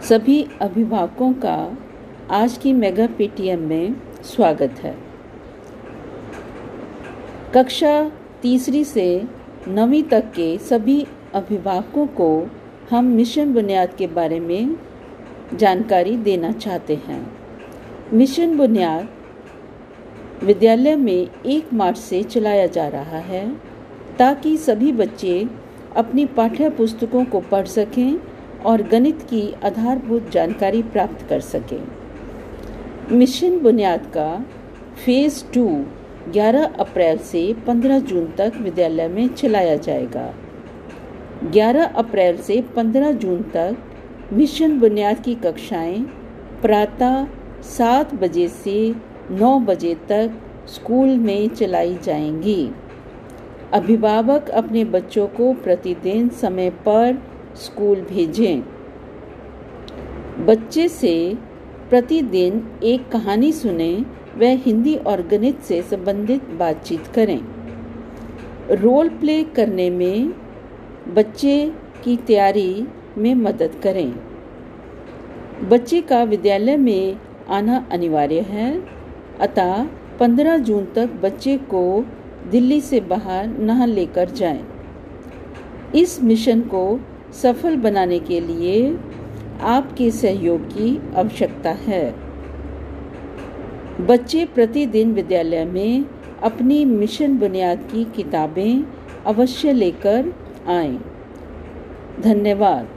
सभी अभिभावकों का आज की मेगा पीटीएम में स्वागत है। कक्षा तीसरी से नवीं तक के सभी अभिभावकों को हम मिशन बुनियाद के बारे में जानकारी देना चाहते हैं। मिशन बुनियाद विद्यालय में एक मार्च से चलाया जा रहा है ताकि सभी बच्चे अपनी पाठ्य पुस्तकों को पढ़ सकें और गणित की आधारभूत जानकारी प्राप्त कर सकें। मिशन बुनियाद का फ़ेज़ टू 11 अप्रैल से 15 जून तक विद्यालय में चलाया जाएगा। 11 अप्रैल से 15 जून तक मिशन बुनियाद की कक्षाएँ प्रातः सात बजे से नौ बजे तक स्कूल में चलाई जाएँगी। अभिभावक अपने बच्चों को प्रतिदिन समय पर स्कूल भेजें। बच्चे से प्रतिदिन एक कहानी सुने व हिंदी और गणित से संबंधित बातचीत करें। रोल प्ले करने में बच्चे की तैयारी में मदद करें। बच्चे का विद्यालय में आना अनिवार्य है, अतः 15 जून तक बच्चे को दिल्ली से बाहर न लेकर जाएँ। इस मिशन को सफल बनाने के लिए आपके सहयोग की आवश्यकता है बच्चे प्रतिदिन विद्यालय में अपनी मिशन बुनियाद की किताबें अवश्य लेकर आएँ। धन्यवाद